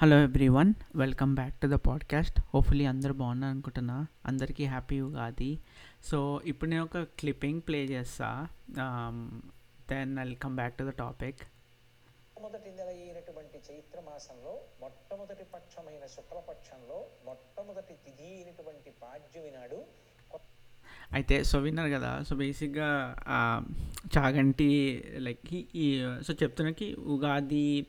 Hello everyone welcome back to the podcast. Hopefully అందరు బాగున్నారు అనుకుంటున్నా. అందరికీ హ్యాపీ ఉగాది. సో ఇప్పుడు నేను ఒక క్లిప్పింగ్ ప్లే చేస్తా. Then I come back to the topic. మొట్టమొదటి నెల అయినటువంటి చైత్ర మాసంలో మొట్టమొదటి పక్షమైన శుక్లపక్షంలో మొట్టమొదటి తిథి అయినటువంటి పాడ్యమి నాడు అయితే సో విన్నారు కదా. సో బేసిక్గా చాగంటి లైక్ ఈ సో చెప్తున్నకి ఉగాది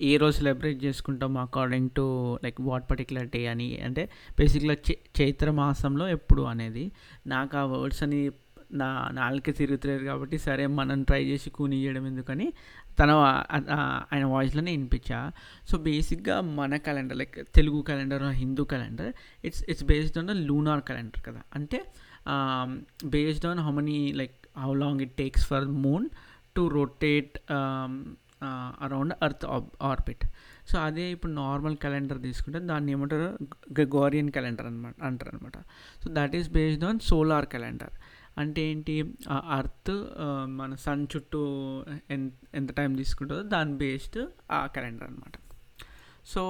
ఏ రోజు సెలబ్రేట్ చేసుకుంటాం according to like what particular day అని. అంటే బేసిక్గా చై చైత్ర మాసంలో ఎప్పుడు అనేది. నాకు ఆ వర్డ్స్ అని నా నాలుకే తిరుగుతలేదు కాబట్టి సరే మనం ట్రై చేసి కూని చేయడం ఎందుకని తన ఆయన వాయిస్లోనే వినిపించా. సో బేసిక్గా మన calendar like Telugu calendar Hindu calendar it's it's based on the lunar calendar కదా. అంటే based on how many like how long it takes for moon to rotate around earth orbit so అదే ఇప్పుడు normal calendar తీసుకుంటే దాన్ని ఏమంటారు? Gregorian calendar అనమాట అంటారు అనమాట so that is based on solar calendar అంటే ఏంటి? అర్త్ మన సన్ చుట్టూ ఎంత ఎంత టైం తీసుకుంటుందో దాని బేస్డ్ ఆ క్యాలెండర్ అనమాట సో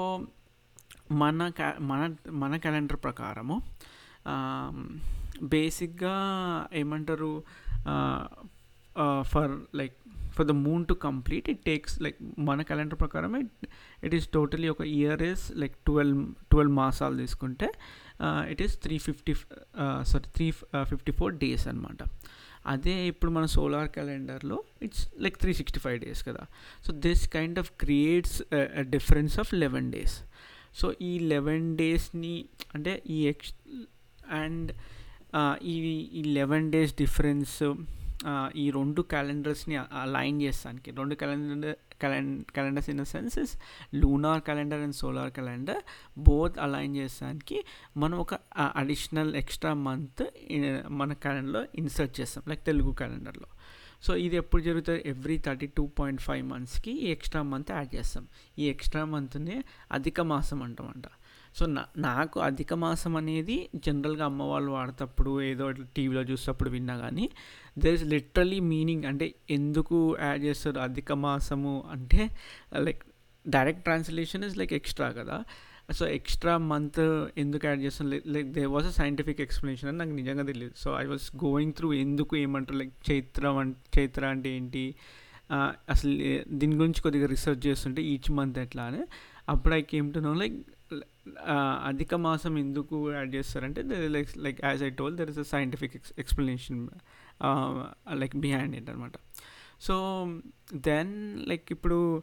మన మన మన క్యాలెండర్ ప్రకారము బేసిక్గా ఏమంటారు? For like for the moon to complete it takes like మన క్యాలెండర్ ప్రకారం ఇట్ ఇట్ ఈస్ టోటలీ ఒక year is like twelve twelve మాసాలు తీసుకుంటే it is three fifty sorry three fifty four days అనమాట అదే ఇప్పుడు మన సోలార్ క్యాలెండర్లో it's like three sixty five days కదా. So this kind of creates difference of eleven days so ఈ eleven డేస్ని అంటే ఈ ఎక్స్ అండ్ ఈ ఈ లెవెన్ డేస్ డిఫరెన్స్ ఈ రెండు క్యాలెండర్స్ని అలైన్ చేస్తానికి. రెండు calendar calendars in the senses lunar calendar and solar calendar both align చేస్తానికి. మనం ఒక అడిషనల్ ఎక్స్ట్రా మంత్ మన క్యాలెండర్లో ఇన్సర్ట్ చేస్తాం లైక్ తెలుగు క్యాలెండర్లో సో ఇది ఎప్పుడు జరుగుతుంది? Every thirty two point five మంత్స్కి ఈ ఎక్స్ట్రా మంత్ యాడ్ చేస్తాం. ఈ ఎక్స్ట్రా మంత్ని అధిక మాసం అంటామంట సో నా నాకు అధిక మాసం అనేది జనరల్గా అమ్మ వాళ్ళు వాడేటప్పుడు ఏదో టీవీలో చూసేటప్పుడు విన్నా కానీ దర్ ఇస్ లిటరలీ మీనింగ్ అంటే ఎందుకు యాడ్ చేస్తారు అధిక మాసము అంటే like direct translation is like extra కదా. సో ఎక్స్ట్రా మంత్ ఎందుకు యాడ్ చేస్తాం like they was a scientific explanation అని నాకు నిజంగా తెలియదు so I was going through ఎందుకు ఏమంటారు? లైక్ చైత్ర చైత్ర అంటే ఏంటి? అసలు దీని గురించి కొద్దిగా రీసెర్చ్ చేస్తుంటే ఈచ్ మంత్ ఎట్లా అని అప్పుడు I came to know like అధిక మాసం ఎందుకు యాడ్ చేస్తారంటే like like as I told there is a scientific explanation like behind it అనమాట సో దెన్ లైక్ ఇప్పుడు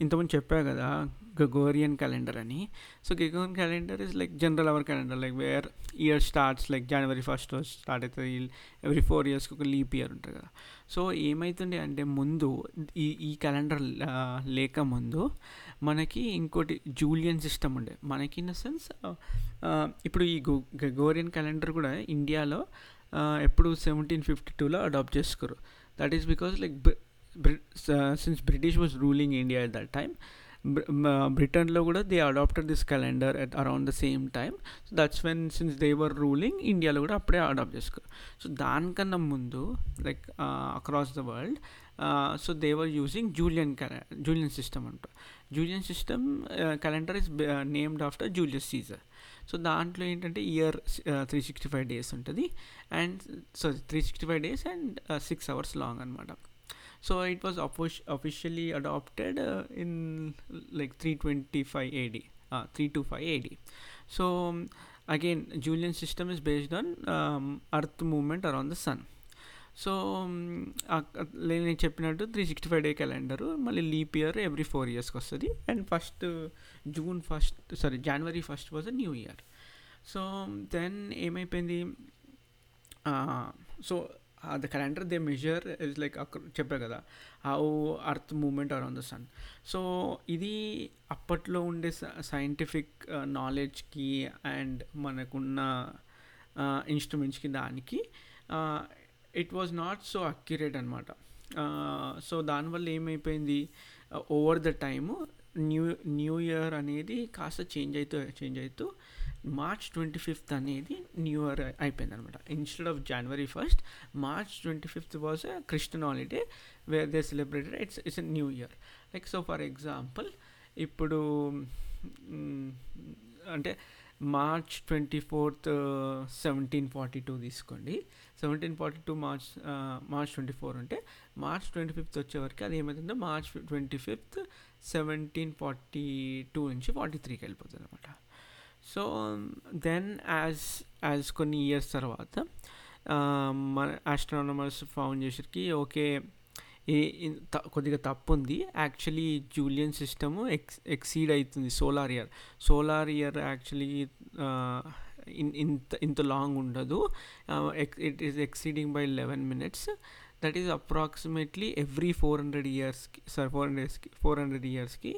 ఇంతకుముందు చెప్పా కదా గగోరియన్ క్యాలెండర్ అని. So Gregorian calendar is like general our calendar like where year starts like January first start అవుతుంది every four ఇయర్స్కి ఒక leap year ఉంటుంది కదా. సో ఏమవుతుండే అంటే ముందు ఈ ఈ క్యాలెండర్ లేక ముందు మనకి ఇంకోటి జూలియన్ సిస్టమ్ ఉండే. మనకి ఇన్ ద సెన్స్ ఇప్పుడు ఈ గగోరియన్ క్యాలెండర్ కూడా ఇండియాలో ఎప్పుడు సెవెంటీన్ ఫిఫ్టీ టూలో అడాప్ట్ చేసుకోరు that is because like since British was ruling India at that time బ్రిటన్లో కూడా they adapted this calendar at around the same time. So that's when since they were ruling ఇండియాలో కూడా అప్పుడే adapt చేసుకోరు so దానికన్నా ముందు like across the world so they were using Julian Julian system అంట. Julian system calendar is named after Julius Caesar so దాంట్లో ఏంటంటే year three sixty five days ఉంటుంది. And so three sixty five days and six hours long అనమాట so it was officially adapted in like three twenty five AD three two five AD so again Julian system is based on earth movement around the sun so నేను చెప్పినట్టు three sixty five day calendar మళ్ళీ leap year every four ఇయర్స్కి వస్తుంది. And first June first sorry January first was a new year so then ఏమైపోయింది? So the calendar they measure is like చెప్పా కదా how earth movement around the sun so ఇది అప్పట్లో ఉండే scientific నాలెడ్జ్కి and మనకున్న ఇన్స్ట్రుమెంట్స్కి దానికి it was not so accurate అనమాట సో దానివల్ల ఏమైపోయింది? Over the time new new year అనేది కాస్త చేంజ్ అవుతూ చేంజ్ అవుతూ మార్చ్ ట్వంటీ ఫిఫ్త్ అనేది న్యూ ఇయర్ అయిపోయింది అనమాట instead of January first March twenty fifth was a Christian holiday where they celebrated it's it's a new year like so for example ఇప్పుడు అంటే March twenty fourth seventeen forty two తీసుకోండి. Seventeen forty two March March twenty four అంటే March twenty fifth వచ్చేవరకు అది ఏమవుతుందో March twenty fifth seventeen forty two నుంచి forty త్రీకి వెళ్ళిపోతుంది అనమాట సో దెన్ యాజ్ యాజ్ కొన్ని ఇయర్స్ తర్వాత మన ఆస్ట్రానమర్స్ ఫౌండ్ చేసరికి ఓకే కొద్దిగా తప్పు ఉంది actually Julian system ex exceed అవుతుంది solar year. Solar year actually ఇంత ఇంత లాంగ్ ఉండదు. It is exceeding by eleven minutes. That is approximately every four hundred ఇయర్స్కి సారీ ఫోర్ హండ్రెడ్స్కి ఫోర్ హండ్రెడ్ ఇయర్స్కి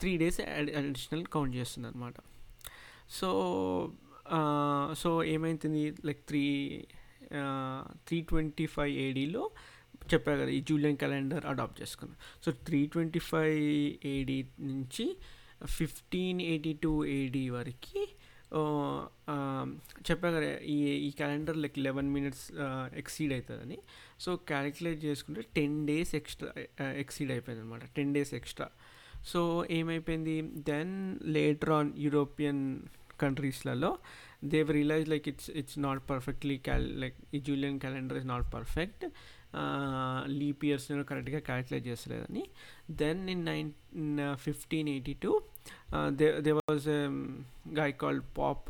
త్రీ డేస్ అడిషనల్ కౌంట్ చేస్తుంది అనమాట so so ఏమైతుంది like three three twenty five ఏడీలో చెప్పా కదా ఈ జూలియన్ క్యాలెండర్ అడాప్ట్ చేసుకున్నాను so three twenty five AD నుంచి ఫిఫ్టీన్ ఎయిటీ టూ ఏడీ వరకు చెప్పా కదా ఈ ఈ calendar like eleven minutes exceed అవుతుందని సో క్యాలిక్యులేట్ చేసుకుంటే టెన్ డేస్ ఎక్స్ట్రా ఎక్సీడ్ అయిపోయింది అనమాట టెన్ డేస్ ఎక్స్ట్రా సో ఏమైపోయింది? Then later on European కంట్రీస్లలో they realize like it's it's not perfectly cal like ఈ Julian calendar is not perfect leap years నేను కరెక్ట్గా calculate చేస్తలేదని. Then in nine fifteen eighty two they they was guy called pope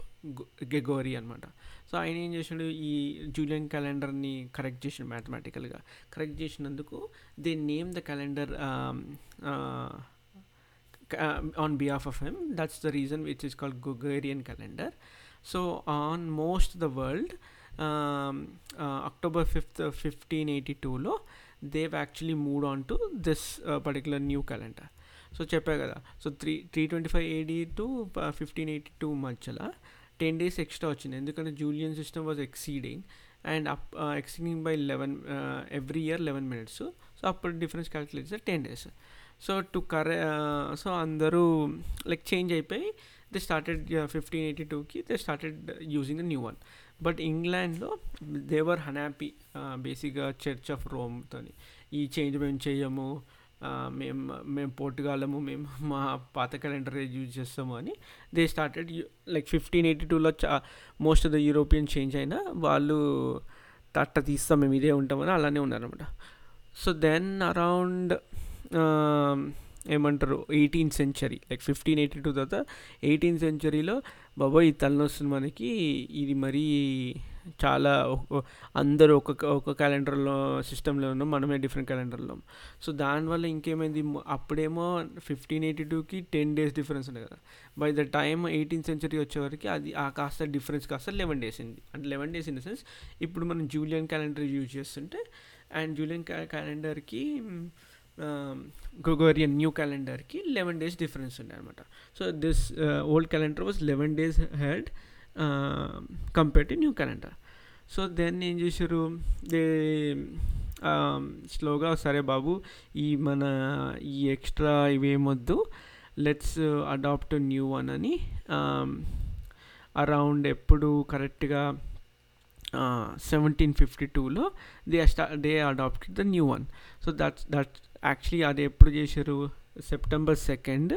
Gregory అనమాట so ఆయన ఏం చేసాడు? ఈ Julian క్యాలెండర్ని correct చేసాడు మ్యాథమెటికల్గా కరెక్ట్ చేసినందుకు they name the calendar on behalf of him that's the reason which is called Gregorian calendar so on most the world October fifth fifteen eighty టూలో they actually moved on to this particular new calendar so చెప్పా కదా. So three three twenty five AD to fifteen eighty two మధ్యలో ten days extra వచ్చింది. ఎందుకంటే Julian system was exceeding and up exceeding by eleven every year eleven minutes so అప్పుడు difference calculate చేస్తే ten days so to కరె so అందరూ like change అయిపోయి they started fifteen eighty టూకి they started using the new one but ఇంగ్లాండ్లో they were హనాపీ బేసిక్గా church of రోమ్తో ఈ చేంజ్ మేము చేయము మేము మేము పోర్టుగాలము మేము మా పాత క్యాలెండర్ యూజ్ చేస్తాము అని they started like fifteen eighty టూలో చా most of the European change అయినా వాళ్ళు తట్ట తీస్తాం మేము ఇదే ఉంటామని అలానే ఉన్నారనమాట సో దెన్ అరౌండ్ ఏమంటారు eighteen century like fifteen eighty two తర్వాత ఎయిటీన్ సెంచరీలో బాబోయ్ తలనొస్తుంది మనకి ఇది మరీ చాలా అందరూ ఒక ఒక క్యాలెండర్లో సిస్టంలో ఉన్నాం మనమే డిఫరెంట్ క్యాలెండర్లో సో దానివల్ల ఇంకేమైంది? అప్పుడేమో ఫిఫ్టీన్ ఎయిటీ టూకి టెన్ డేస్ డిఫరెన్స్ ఉంది కదా. By the time eighteen century వచ్చేవరకు అది ఆ కాస్త డిఫరెన్స్ కాస్త లెవెన్ డేస్ అయింది అంటే eleven days in the sense ఇప్పుడు మనం జూలియన్ క్యాలెండర్ యూజ్ చేస్తుంటే అండ్ జూలియన్ క్యాలెండర్కి గ్రిగోరియన్ న్యూ క్యాలెండర్కి లెవెన్ డేస్ డిఫరెన్స్ ఉండే అనమాట so this old calendar was eleven days head compare to new calendar so then ఏం చేశారు? దే స్లోగా సరే బాబు ఈ మన ఈ ఎక్స్ట్రా ఇవేమొద్దు లెట్స్ అడాప్ట్ న్యూ వన్ అని అరౌండ్ ఎప్పుడు కరెక్ట్గా సెవెంటీన్ ఫిఫ్టీ టూలో దే స్టా they adapted the new one so that's that actually అది ఎప్పుడు చేశారు? September second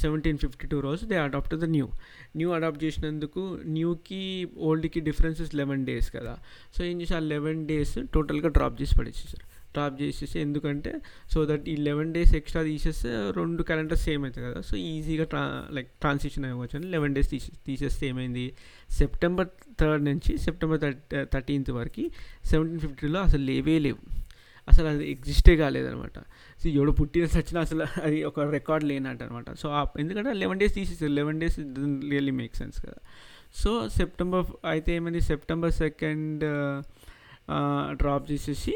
seventeen fifty two రోజు they adapt the new new adapt చేసినందుకు న్యూకి ఓల్డ్కి డిఫరెన్సెస్ లెవెన్ డేస్ కదా. సో ఏం చేసి ఆ లెవెన్ డేస్ టోటల్గా డ్రాప్ చేసి పడేసేసారు. డ్రాప్ చేసేసి ఎందుకంటే సో దట్ ఈ లెవెన్ డేస్ ఎక్స్ట్రా తీసేస్తే రెండు క్యాలెండర్ సేమ్ అవుతుంది కదా. సో ఈజీగా ట్రా లైక్ ట్రాన్సిషన్ అవ్వచ్చు అని లెవెన్ డేస్ తీసే తీసేస్తే ఏమైంది సెప్టెంబర్ థర్డ్ నుంచి సెప్టెంబర్ థర్టీన్త్ వరకు సెవెంటీన్ ఫిఫ్టీలో అసలు లేవే లేవు. అసలు అది ఎగ్జిస్టే కాలేదనమాట సో ఎవడు పుట్టిన సచిన అసలు అది ఒక రికార్డ్ లేనట్టు అనమాట సో ఎందుకంటే లెవెన్ డేస్ తీసేసారు. Eleven days really make sense కదా. సో సెప్టెంబర్ అయితే ఏమైంది? సెప్టెంబర్ సెకండ్ డ్రాప్ చేసేసి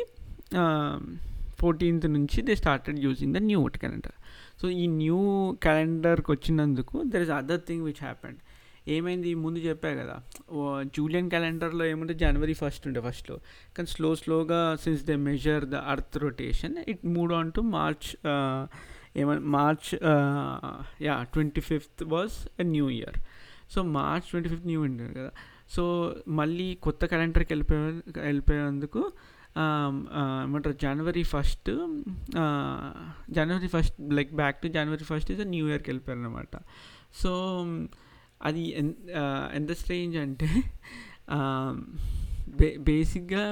ఫోర్టీన్త్ నుంచి they started using the new calendar so ఈ న్యూ క్యాలెండర్కి వచ్చినందుకు there is other thing which happened ఏమైంది? ముందు చెప్పా కదా జూలియన్ క్యాలెండర్లో ఏముంటే జనవరి ఫస్ట్ ఉండే ఫస్ట్లో కానీ స్లో స్లోగా since they measure the earth rotation it moved on to March ఏమన్ March yeah twenty fifth was new year so March twenty fifth new year కదా. సో మళ్ళీ కొత్త క్యాలెండర్కి వెళ్ళిపోయే వెళ్ళిపోయేందుకు ఏమంటారు జనవరి first January first like back to January first is new ఇయర్కి వెళ్ళిపోయారు అనమాట సో అది ఎన్- ఎంత స్ట్రేంజ్ అంటే బే బేసిక్గా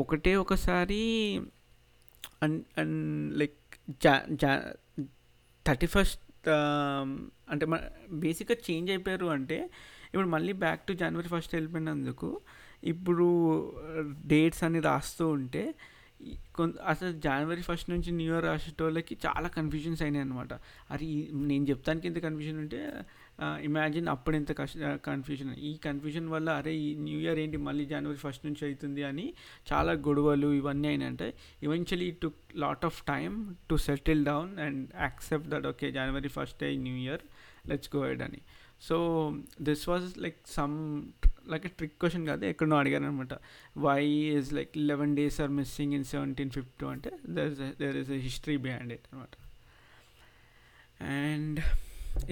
ఒకటే ఒకసారి అన్ అండ్ లైక్ జా జా థర్టీ ఫస్ట్ అంటే మన బేసిక్గా చేంజ్ అయిపోయారు అంటే ఇప్పుడు మళ్ళీ బ్యాక్ టు జనవరి ఫస్ట్ వెళ్ళిపోయినందుకు ఇప్పుడు uh, డేట్స్ అని రాస్తూ ఉంటే కొంత అసలు జనవరి ఫస్ట్ నుంచి న్యూ ఇయర్ రాసేటోళ్ళకి చాలా కన్ఫ్యూజన్స్ అయినాయి అనమాట అరే నేను చెప్తానికి ఎంత కన్ఫ్యూజన్ ఉంటే uh, ఇమాజిన్ అప్పుడు ఎంత కష్ట కన్ఫ్యూజన్ ఈ కన్ఫ్యూజన్ వల్ల అరే ఈ న్యూ ఇయర్ ఏంటి మళ్ళీ జనవరి ఫస్ట్ నుంచి అవుతుంది అని చాలా గొడవలు ఇవన్నీ అయినాయంటే eventually took lot of time to settle down and accept that okay January first day new year let's go అని. So this was like some like trick question కాదు ఎక్కడో అడిగారు అనమాట why is like eleven days are missing in seventeen fifty అంటే there is there is a history behind it అనమాట. And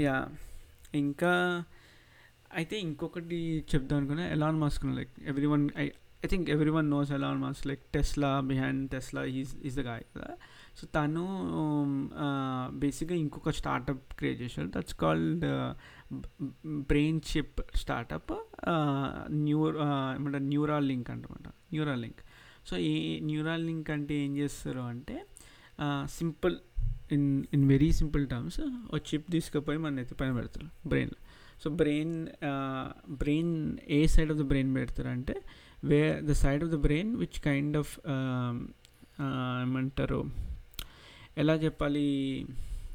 yeah ఇంకా అయితే ఇంకొకటి చెప్దాం అనుకున్నా Elon Musk like everyone I I think everyone knows Elon Musk like Tesla behind Tesla is is the guy కదా. So తను బేసిక్గా ఇంకొక స్టార్టప్ క్రియేట్ చేశాడు. That's called brain chip startup new ఏమంటారు న్యూరాల్ లింక్ అంటమాట న్యూరాల్ లింక్. సో ఈ neural link అంటే ఏం చేస్తారు అంటే simple in in very simple terms ఒక చిప్ తీసుకుపోయి మన ఎత్తి పైన పెడతారు brain. So brain brain A side of the brain పెడతారు అంటే way the side of the brain which kind of ఏమంటారు ఎలా చెప్పాలి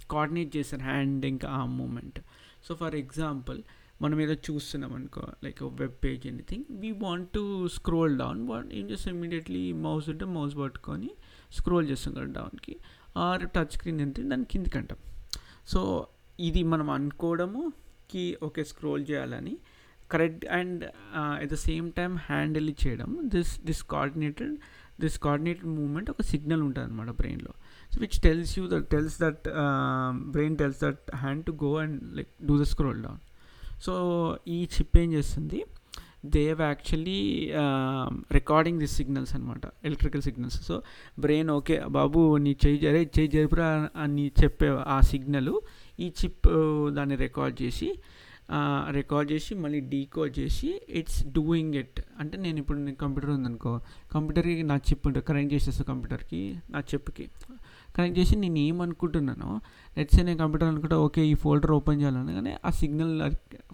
కోఆర్డినేట్ చేస్తారు హ్యాండ్ ఇంకా ఆ మూమెంట్ సో ఫర్ ఎగ్జాంపుల్ మనం ఏదో చూస్తున్నాం అనుకో like web page anything we want to scroll down what ఏం చేస్తాం ఇమీడియట్లీ మౌస్ ఉంటే మౌస్ పట్టుకొని స్క్రోల్ చేస్తాం కదా డౌన్కి ఆర్ టచ్ స్క్రీన్ ఎంత దాని కిందికి అంటాం. సో ఇది మనం అనుకోవడముకి ఓకే స్క్రోల్ చేయాలని. Correct and at the same time handle చేయడం. This this coordinated this coordinated movement ఒక సిగ్నల్ ఉంటుంది అనమాట బ్రెయిన్లో so which tells you that tells that brain tells that hand to go and like do the scroll down so ఈ chip ఏం చేస్తుంది? They have actually recording this signals అనమాట electrical signals so brain okay బాబు నీ చేయి జరే చేయి జరిపురా అని చెప్పే ఆ సిగ్నల్ ఈ చిప్ uh, దాన్ని రికార్డ్ చేసి రికార్డ్ చేసి మళ్ళీ డీకోడ్ చేసి ఇట్స్ డూయింగ్ ఇట్ అంటే నేను ఇప్పుడు కంప్యూటర్ ఉందనుకో కంప్యూటర్కి నా చిప్ ఉంటుంది కరెంట్ చేసేస్తా కంప్యూటర్కి నా చిప్కి కనెక్ట్ చేసి నేను ఏమనుకుంటున్నానో లెట్స్ నేను కంప్యూటర్ అనుకుంటా ఓకే ఈ ఫోల్డర్ ఓపెన్ చేయాలని కానీ ఆ సిగ్నల్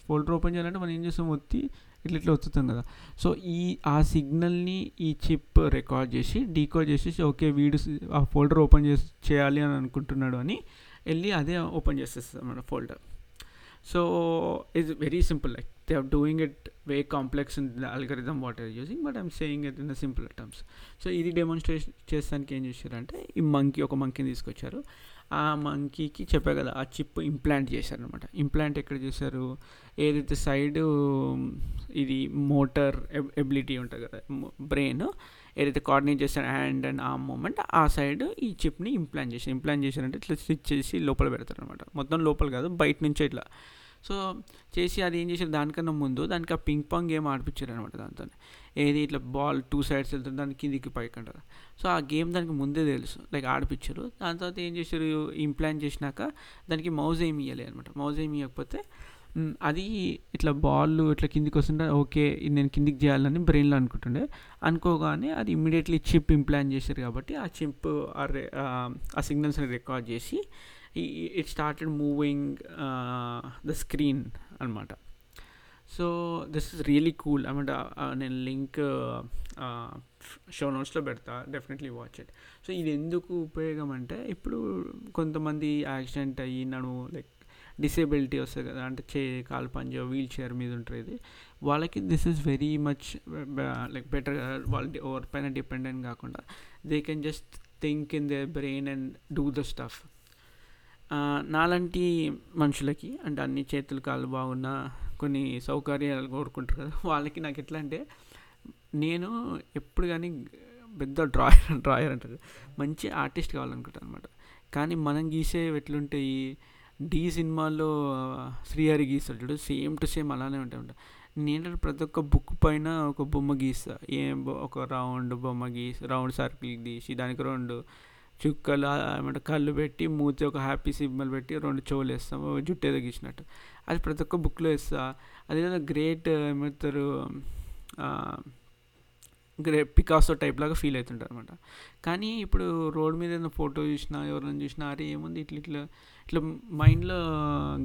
ఫోల్డర్ ఓపెన్ చేయాలంటే మనం ఏం చేస్తాం? ఒత్తి ఇట్లా ఇట్లా వస్తుంది కదా. సో ఈ ఆ సిగ్నల్ని ఈ చిప్ రికార్డ్ చేసి డీకోడ్ చేసేసి ఓకే వీడు ఆ ఫోల్డర్ ఓపెన్ చేసి చేయాలి అని అనుకుంటున్నాడు అని వెళ్ళి అదే ఓపెన్ చేసేస్తాం మన folder so it's very simple like they are doing it way complex algorithm what are using but I'm saying it in simple terms so ఇది డెమాన్స్ట్రేషన్ చేస్తానికి ఏం చేశారంటే ఈ మంకీ ఒక మంకీని తీసుకొచ్చారు. ఆ మంకీకి చెప్పే కదా ఆ చిప్ ఇంప్లాంట్ చేశారనమాట ఇంప్లాంట్ ఎక్కడ చేశారు? ఏదైతే సైడ్ ఇది మోటార్ ఎబిలిటీ ఉంటుంది కదా బ్రెయిన్ ఏదైతే కోఆర్డినేట్ చేస్తారు హ్యాండ్ అండ్ ఆ మూమెంట్ ఆ సైడ్ ఈ చిప్ని ఇంప్లాంట్ చేసి ఇంప్లాంట్ చేశారంటే ఇట్లా స్టిచ్ చేసి లోపల పెడతారు అనమాట మొత్తం లోపల కాదు బయట నుంచే ఇట్లా సో చేసి అది ఏం చేశారు? దానికన్నా ముందు దానికి ఆ పింగ్ పాంగ్ గేమ్ ఆడిపించారు అనమాట దాంతో. ఏది ఇట్లా బాల్ టూ సైడ్స్ వెళ్తుంది దాని కిందికి పైకి అంటారు. సో ఆ గేమ్ దానికి ముందే తెలుసు. లైక్ ఆడిపించారు దాని తర్వాత ఏం చేశారు? ఇంప్లాంట్ చేసినాక దానికి మౌజ్ ఏమి ఇవ్వలేదు అనమాట మౌజ్ ఏమి ఇవ్వకపోతే అది ఇట్లా బాల్ ఇట్లా కిందికి వస్తుంటే ఓకే నేను కిందికి చేయాలని బ్రెయిన్లో అనుకుంటుండే. అనుకోగానే అది ఇమ్మీడియట్లీ చిప్ ఇంప్లాంట్ చేశారు కాబట్టి ఆ చిప్ ఆ సిగ్నల్స్ని రికార్డ్ చేసి it started moving the screen అనమాట so this is really cool అనమాట నేను లింక్ షో నోట్స్లో పెడతా. డెఫినెట్లీ వాచ్ ఇట్ సో ఇది ఎందుకు ఉపయోగం అంటే ఇప్పుడు కొంతమంది యాక్సిడెంట్ అయ్యి నన్ను లైక్ డిసేబిలిటీ వస్తుంది కదా అంటే చే కాలు పంజో వీల్ చైర్ మీద ఉంటుంది. వాళ్ళకి this is very much like better వాళ్ళ ఎవరి పైన డిపెండెంట్ కాకుండా they can just think in they brain and do the stuff నాలాంటి మనుషులకి అంటే అన్ని చేతులు కాళ్ళు బాగున్న కొన్ని సౌకర్యాలు కోరుకుంటారు కదా వాళ్ళకి నాకు ఎట్లా అంటే నేను ఎప్పుడు కానీ పెద్ద డ్రాయర్ డ్రాయర్ అంటారు. మంచి ఆర్టిస్ట్ కావాలనుకుంటాను అనమాట కానీ మనం గీసేవి ఎట్లుంటాయి? డీ సినిమాలో శ్రీహరి గీస్తాడు చూడు సేమ్ టు సేమ్ అలానే ఉంటాయి నేను ప్రతి ఒక్క బుక్ పైన ఒక బొమ్మ గీస్తా. ఏం ఒక రౌండ్ బొమ్మ గీసి రౌండ్ సర్కిల్ గీసి దానికి రెండు చుక్కలు ఏమంటే కళ్ళు పెట్టి మూతి ఒక హ్యాపీ సింబల్ పెట్టి రెండు చెవులు వేస్తాము జుట్టు ఏదో అది ప్రతి ఒక్క బుక్లో వేస్తా. అదేవిధంగా గ్రేట్ ఏమంటారు గ్రే పికాసో టైప్ లాగా ఫీల్ అవుతుంటారు అనమాట కానీ ఇప్పుడు రోడ్ మీద ఏదైనా ఫోటో చూసినా ఎవరైనా చూసినా అరే ఏముంది ఇట్లా ఇట్లా ఇట్లా మైండ్లో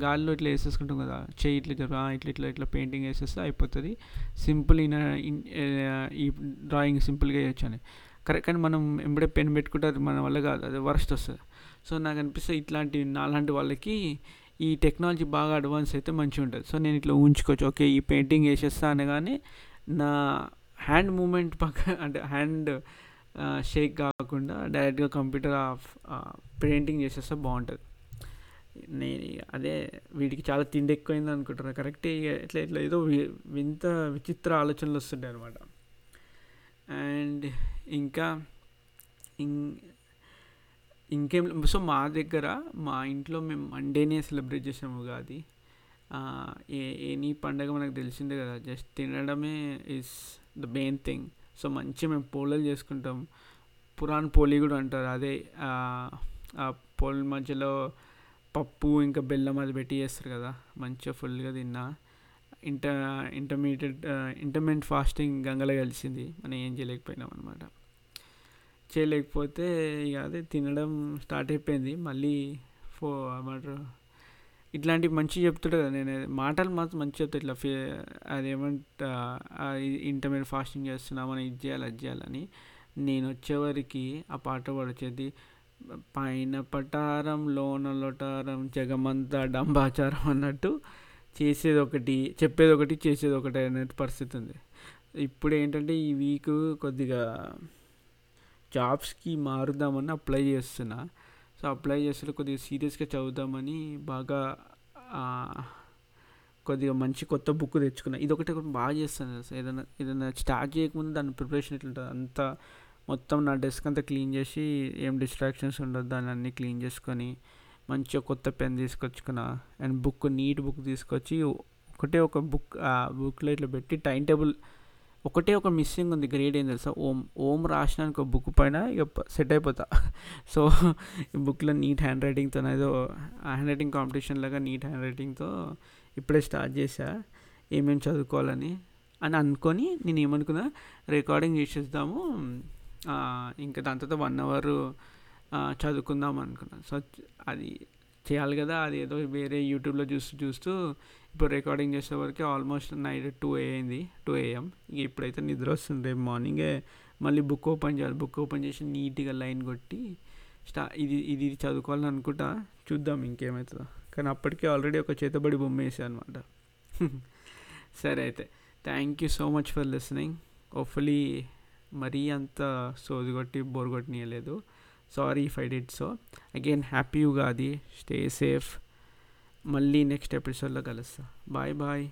గాల్లో ఇట్లా వేసేసుకుంటాం కదా చెయ్యి ఇట్లా ఇట్లా, ఇట్లా ఇట్లా ఇట్లా పెయింటింగ్ వేసేస్తే అయిపోతుంది. సింపుల్ ఇన్ ఈ డ్రాయింగ్ సింపుల్గా వేయచ్చు అని కరెక్ట్ కానీ మనం ఎంబడే పెన్ పెట్టుకుంటే అది మన వల్ల కాదు అది వరస్ట్ వస్తుంది. సో నాకు అనిపిస్తుంది ఇట్లాంటి నాలాంటి వాళ్ళకి ఈ టెక్నాలజీ బాగా అడ్వాన్స్ అయితే మంచిగా ఉంటుంది. సో నేను ఇట్లా ఉంచుకోవచ్చు ఓకే ఈ పెయింటింగ్ వేసేస్తా అనగానే నా హ్యాండ్ మూమెంట్ పక్క అంటే హ్యాండ్ షేక్ కాకుండా డైరెక్ట్గా కంప్యూటర్ పెయింటింగ్ చేసేస్తే బాగుంటుంది. నేను అదే వీటికి చాలా తిండి ఎక్కువైంది అనుకుంటారు కరెక్ట్ ఇట్లా ఇట్లా ఏదో వింత విచిత్ర ఆలోచనలు వస్తుంటాయి అనమాట అండ్ ఇంకా ఇం- ఇంకేం సో మా దగ్గర మా ఇంట్లో మేము మండేనే సెలబ్రేట్ చేసాము ఉగాది. ఏ ఎనీ పండగ మనకు తెలిసిందే కదా. జస్ట్ తినడమే is the main thing so మంచిగా మేము పోలలు చేసుకుంటాం. పురాణ్ పోలి కూడా అంటారు. అదే ఆ, మధ్యలో పప్పు ఇంకా బెల్లం అది పెట్టి చేస్తారు కదా. మంచిగా ఫుల్గా తిన్నా. ఇంటర్ ఇంటర్మీడియట్ ఇంటర్మీడియట్ ఫాస్టింగ్ గంగలో కలిసింది. మనం ఏం చేయలేకపోయినాం అనమాట చేయలేకపోతే ఇక అదే తినడం స్టార్ట్ అయిపోయింది. మళ్ళీ ఫో ఏమంటారు? ఇట్లాంటివి మంచి చెప్తుండే కదా. నేను మాటలు మాత్రం మంచి చెప్తా. ఇట్లా ఫే అదేమంట ఇంటర్మీడియట్ ఫాస్టింగ్ చేస్తున్నా మనం ఇది చేయాలి అది చేయాలని నేను వచ్చేవరకు ఆ పాట పడొచ్చేది పైన పటారం లోన లొటారం జగమంతా డంబాచారం అన్నట్టు చేసేది ఒకటి చెప్పేది ఒకటి చేసేది ఒకటి అనే పరిస్థితి ఉంది ఇప్పుడు ఏంటంటే ఈ వీక్ కొద్దిగా జాబ్స్కి మారుదామని అప్లై చేస్తున్నా. సో అప్లై చేస్తే కొద్దిగా సీరియస్గా చదువుదామని బాగా కొద్దిగా మంచి కొత్త బుక్ తెచ్చుకున్నా. ఇది ఒకటి బాగా చేస్తాను ఏదైనా ఏదైనా స్టార్ట్ చేయకముందు దాని ప్రిపరేషన్ ఎట్లుంటుంది? అంతా మొత్తం నా డెస్క్ అంతా క్లీన్ చేసి ఏం డిస్ట్రాక్షన్స్ ఉండదు దాన్ని అన్నీ క్లీన్ చేసుకొని మంచిగా కొత్త పెన్ తీసుకొచ్చుకున్న. అండ్ బుక్ నీట్ బుక్ తీసుకొచ్చి ఒకటే ఒక బుక్ ఆ బుక్లో ఇట్లా పెట్టి టైం టేబుల్ ఒకటే ఒక మిస్సింగ్ ఉంది. గ్రేడ్ ఏం తెలుసా? ఓం ఓం రాసినానికి ఒక బుక్ పైన ఇక సెట్ అయిపోతా. సో ఈ బుక్లో నీట్ హ్యాండ్ రైటింగ్తో ఏదో హ్యాండ్ రైటింగ్ కాంపిటీషన్ లాగా నీట్ హ్యాండ్ రైటింగ్తో ఇప్పుడే స్టార్ట్ చేశా. ఏమేమి చదువుకోవాలని? అని అనుకొని నేను ఏమనుకున్నా రికార్డింగ్ చేసేద్దాము. ఇంకా దాని తర్వాత వన్ అవర్ చదువుకుందాం అనుకున్నాను. సో అది చేయాలి కదా అది ఏదో వేరే యూట్యూబ్లో చూస్తూ చూస్తూ ఇప్పుడు రికార్డింగ్ చేసే వరకు ఆల్మోస్ట్ నైట్ టూ అయింది టూ ఏఎం. ఇక ఇప్పుడైతే నిద్ర వస్తుంది. రేపు మార్నింగే మళ్ళీ బుక్ ఓపెన్ చేయాలి. బుక్ ఓపెన్ చేసి నీట్గా లైన్ కొట్టి స్టా ఇది ఇది చదువుకోవాలని అనుకుంటా చూద్దాం ఇంకేమవుతుందో కానీ అప్పటికే ఆల్రెడీ ఒక చేతబడి బొమ్మ వేసాను అనమాట సరే అయితే. Thank you so much for listening. Hopefully మరీ అంత సోది కొట్టి bore కొట్టనీయలేదు sorry if I did so again happy Ugadi stay safe మళ్ళీ నెక్స్ట్ ఎపిసోడ్లో కలుస్తా. Bye bye